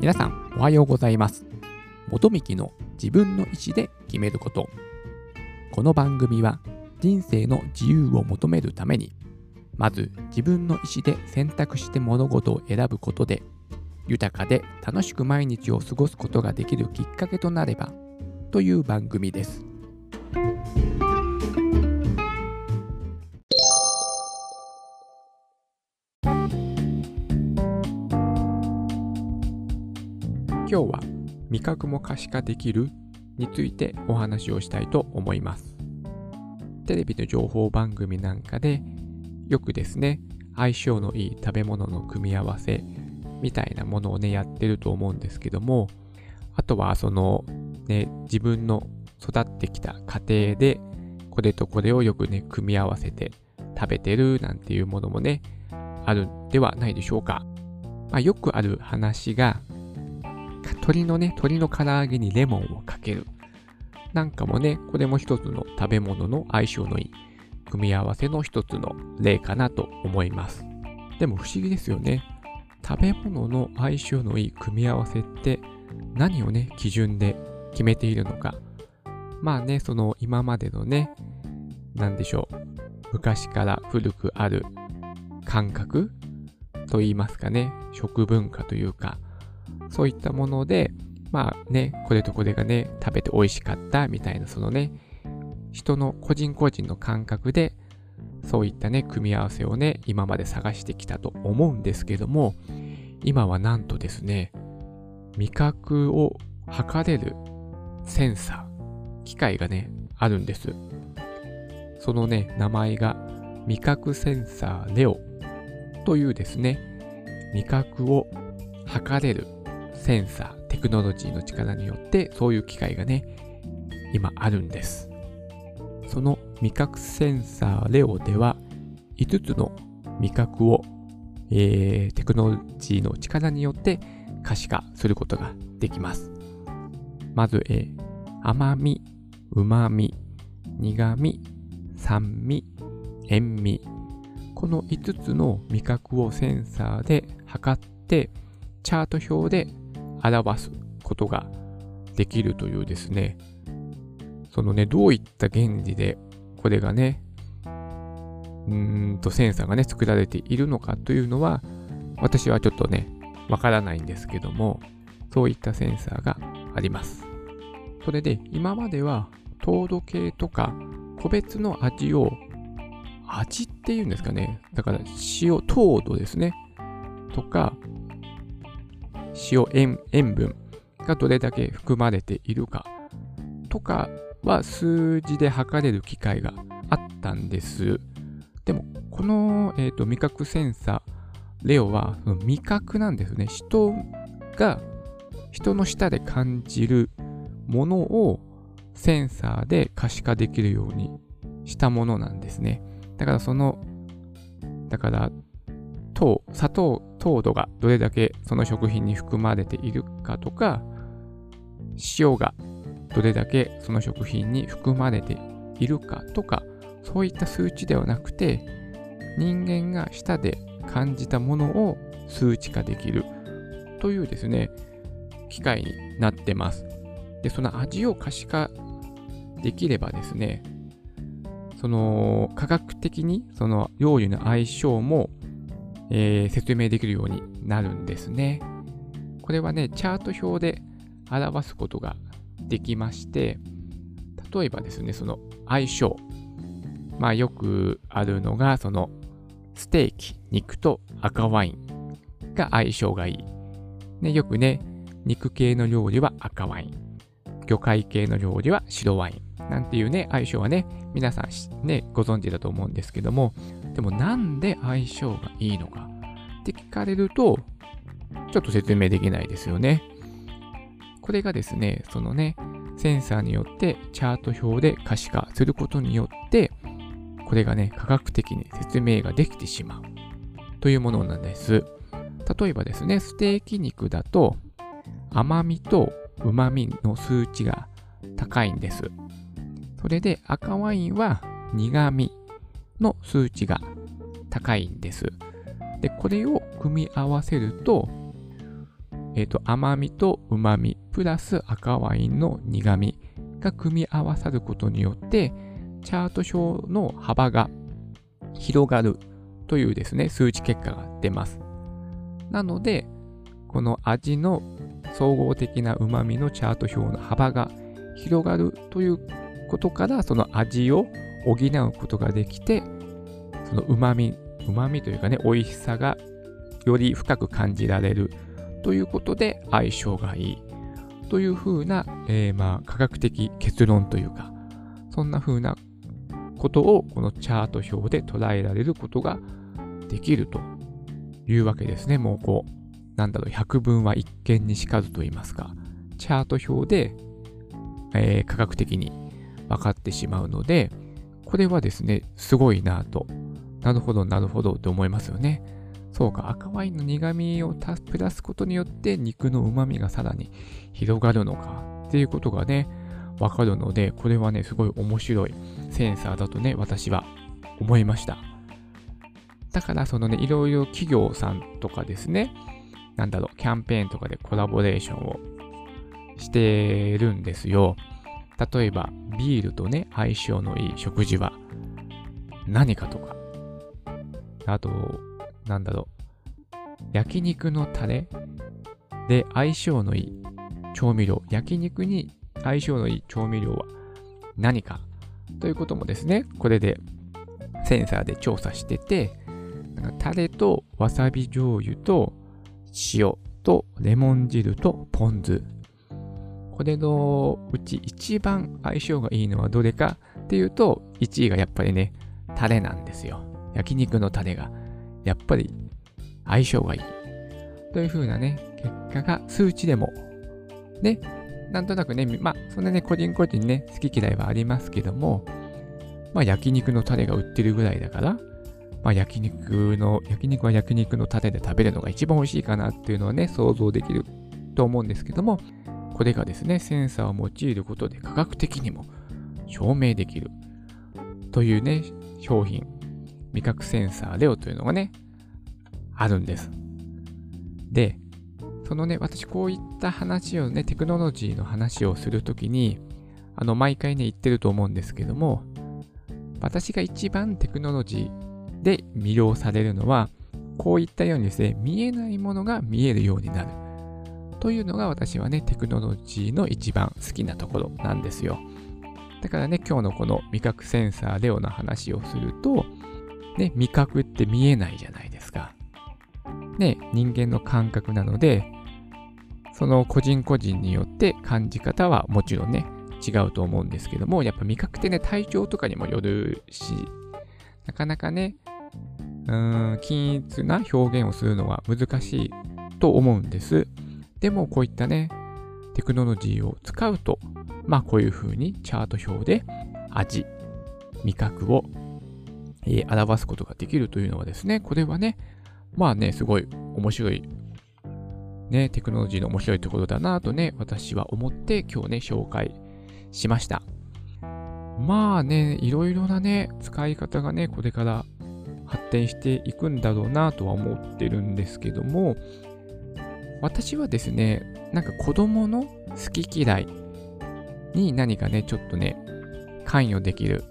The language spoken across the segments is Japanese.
皆さんおはようございます。元幹の自分の意思で決めること。この番組は人生の自由を求めるためにまず自分の意思で選択して物事を選ぶことで豊かで楽しく毎日を過ごすことができるきっかけとなればという番組です。今日は味覚も可視化できるについてお話をしたいと思います。テレビの情報番組なんかでよくですね相性のいい食べ物の組み合わせみたいなものをねやってると思うんですけどもあとはそのね自分の育ってきた家庭でこれとこれをよくね組み合わせて食べてるなんていうものもねあるんではないでしょうか、まあ、よくある話が鶏のね、鶏の唐揚げにレモンをかける。なんかもね、これも一つの食べ物の相性のいい組み合わせの一つの例かなと思います。でも不思議ですよね。食べ物の相性のいい組み合わせって何をね、基準で決めているのか。まあね、その今までのね、なんでしょう。昔から古くある感覚と言いますかね、食文化というか、そういったもので、まあね、これとこれがね、食べて美味しかったみたいな、そのね、人の個人個人の感覚で、そういったね、組み合わせをね、今まで探してきたと思うんですけども、今はなんとですね、味覚を測れるセンサー、機械がね、あるんです。そのね、名前が味覚センサーレオというですね、味覚を測れるセンサー、テクノロジーの力によってそういう機械がね、今あるんです。その味覚センサーレオでは5つの味覚を、えー、テクノロジーの力によって可視化することができます。まず、えー、甘み、旨み、苦み、酸味、塩味。この5つの味覚をセンサーで測ってチャート表で表すことができるというですね、そのね、どういった原理でこれがね、うーんとセンサーがね、作られているのかというのは、私はちょっとね、わからないんですけども、そういったセンサーがあります。それで、今までは糖度計とか個別の味を、味っていうんですかね。だから塩、糖度ですね。とか、塩塩塩分がどれだけ含まれているかとかは数字で測れる機会があったんです。でも、この、えーと、味覚センサー、レオは味覚なんですね。人が人の舌で感じるものをセンサーで可視化できるようにしたものなんですね。だからその、だから糖、砂糖、糖度がどれだけその食品に含まれているかとか、塩がどれだけその食品に含まれているかとか、そういった数値ではなくて、人間が舌で感じたものを数値化できるというですね、機械になってます。で、その味を可視化できればですね、その科学的にその料理の相性もえー、説明できるようになるんですね。これはね、チャート表で表すことができまして、例えばですね、その相性。まあよくあるのが、そのステーキ、肉と赤ワインが相性がいい。ね、よくね、肉系の料理は赤ワイン。魚介系の料理は白ワイン。なんていうね、相性はね、皆さんね、ご存知だと思うんですけども、でもなんで相性がいいのか？って聞かれると、ちょっと説明できないですよね。これがですね、そのね、センサーによってチャート表で可視化することによって、これがね、科学的に説明ができてしまうというものなんです。例えばですね、ステーキ肉だと甘みと旨みの数値が高いんです。それで赤ワインは苦味の数値が高いんです。で、これを組み合わせると、えっ、と、甘みと旨み、プラス赤ワインの苦みが組み合わさることによって、チャート表の幅が広がるというですね、数値結果が出ます。なので、この味の総合的な旨味のチャート表の幅が広がるということから、その味を補うことができて、その旨味、旨味というかね、美味しさがより深く感じられるということで相性がいいというふうな、えー、まあ科学的結論というか、そんなふうなことをこのチャート表で捉えられることができるというわけですね。もうこう、なんだろう、百分は一見にしかずと言いますか、チャート表で、えー、科学的に分かってしまうので、これはですね、すごいなと、なるほど、なるほどって思いますよね。そうか、赤ワインの苦味をプラすことによって肉の旨味がさらに広がるのかっていうことがね、わかるので、これはね、すごい面白いセンサーだとね、私は思いました。だから、そのね、いろいろ企業さんとかですね、なんだろう、キャンペーンとかでコラボレーションをしてるんですよ。例えば、ビールとね、相性のいい食事は何かとか。あと、なんだろう、焼肉のタレで相性のいい調味料、焼肉に相性のいい調味料は何かということもですね、これでセンサーで調査してて、なんかタレとわさび醤油と塩とレモン汁とポン酢。これのうち一番相性がいいのはどれかっていうと、1位がやっぱりね、タレなんですよ。焼肉のタレが、やっぱり相性がいい。という風なね、結果が数値でも、ね、なんとなくね、まあ、そんなね、個人個人ね、好き嫌いはありますけども、まあ、焼肉のタレが売ってるぐらいだから、まあ、焼肉の、焼肉は焼肉のタレで食べるのが一番美味しいかなっていうのはね、想像できると思うんですけども、これがですね、センサーを用いることで科学的にも証明できるというね、商品、味覚センサーレオというのがね、あるんです。で、そのね、私こういった話をね、テクノロジーの話をするときに、あの、毎回ね、言ってると思うんですけども、私が一番テクノロジーで魅了されるのは、こういったようにですね、見えないものが見えるようになる。というのが私はね、テクノロジーの一番好きなところなんですよ。だからね、今日のこの味覚センサーレオの話をすると、ね、味覚って見えないじゃないですか。ね、人間の感覚なので、その個人個人によって感じ方はもちろんね、違うと思うんですけども、やっぱ味覚ってね、体調とかにもよるし、なかなかね、うーん、均一な表現をするのは難しいと思うんです。でもこういったね、テクノロジーを使うと、まあこういう風にチャート表で味、味覚を、えー、表すことができるというのはですね、これはね、まあね、すごい面白いね、テクノロジーの面白いところだなとね、私は思って今日ね、紹介しました。まあね、いろいろなね、使い方がね、これから発展していくんだろうなとは思ってるんですけども、私はですね、なんか子供の好き嫌いに何かね、ちょっとね、関与できる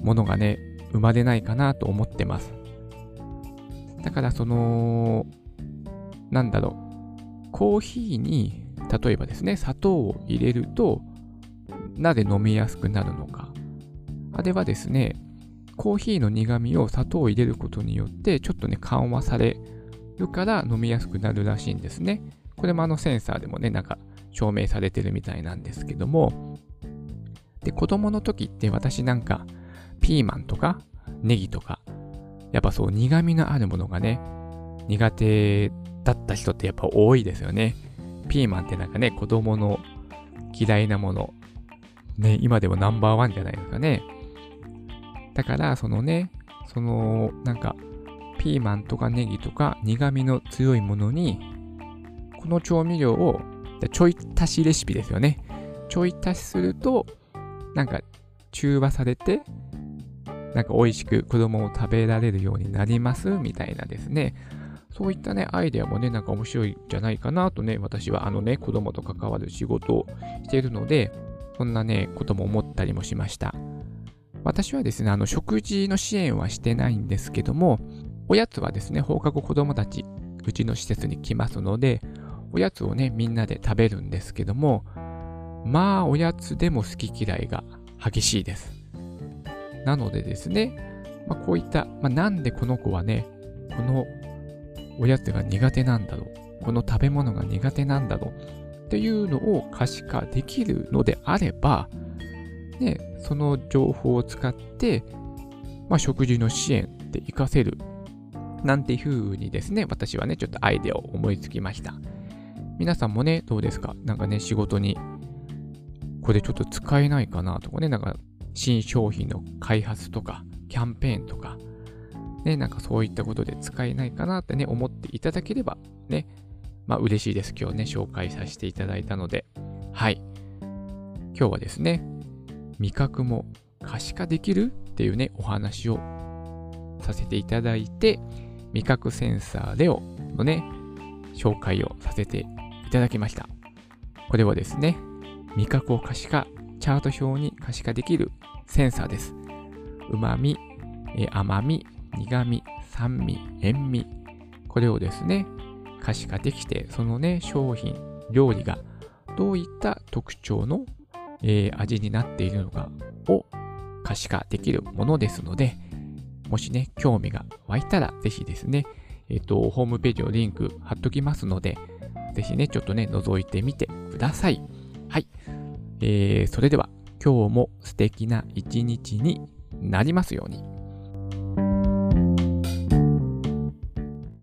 ものがね、生まれないかなと思ってます。だからその、なんだろう、コーヒーに、例えばですね、砂糖を入れると、なぜ飲みやすくなるのか。あれはですね、コーヒーの苦味を砂糖を入れることによって、ちょっとね、緩和されるから飲みやすくなるらしいんですね。これもあのセンサーでもね、なんか証明されてるみたいなんですけども、で、子供の時って私なんか、ピーマンとかネギとか、やっぱそう苦味のあるものがね、苦手だった人ってやっぱ多いですよね。ピーマンってなんかね、子供の嫌いなもの、ね、今でもナンバーワンじゃないですかね。だから、そのね、その、なんか、ピーマンとかネギとか苦味の強いものに、この調味料を、ちょい足しレシピですよね。ちょい足しすると、なんか中和されて、なんか美味しく子供を食べられるようになりますみたいなですね。そういったね、アイデアもね、なんか面白いんじゃないかなとね、私はあのね、子供と関わる仕事をしているので、そんなね、ことも思ったりもしました。私はですね、あの、食事の支援はしてないんですけども、おやつはですね、放課後子供たち、うちの施設に来ますので、おやつをね、みんなで食べるんですけども、まあ、おやつでも好き嫌いが激しいです。なのでですね、まあ、こういった、まあ、なんでこの子はね、このおやつが苦手なんだろう、この食べ物が苦手なんだろうっていうのを可視化できるのであれば、ね、その情報を使って、まあ、食事の支援で活かせるなんていうふうにですね、私はね、ちょっとアイデアを思いつきました。皆さんもね、どうですか？なんかね、仕事に、これちょっと使えないかなとかね、なんか新商品の開発とか、キャンペーンとか、ね、なんかそういったことで使えないかなってね、思っていただければね、まあ嬉しいです。今日ね、紹介させていただいたので、はい。今日はですね、味覚も可視化できるっていうね、お話をさせていただいて、味覚センサーレオのね、紹介をさせていただきました。これはですね、味覚を可視化、チャート表に可視化できるセンサーです。旨味、甘み、苦味、酸味、塩味。これをですね、可視化できて、そのね、商品、料理がどういった特徴の、えー、味になっているのかを可視化できるものですので、もしね、興味が湧いたら、ぜひですね、えっ、ー、と、ホームページのリンク貼っときますので、ぜひね、ちょっとね、覗いてみてください。はい。えー、それでは、今日も素敵な一日になりますように。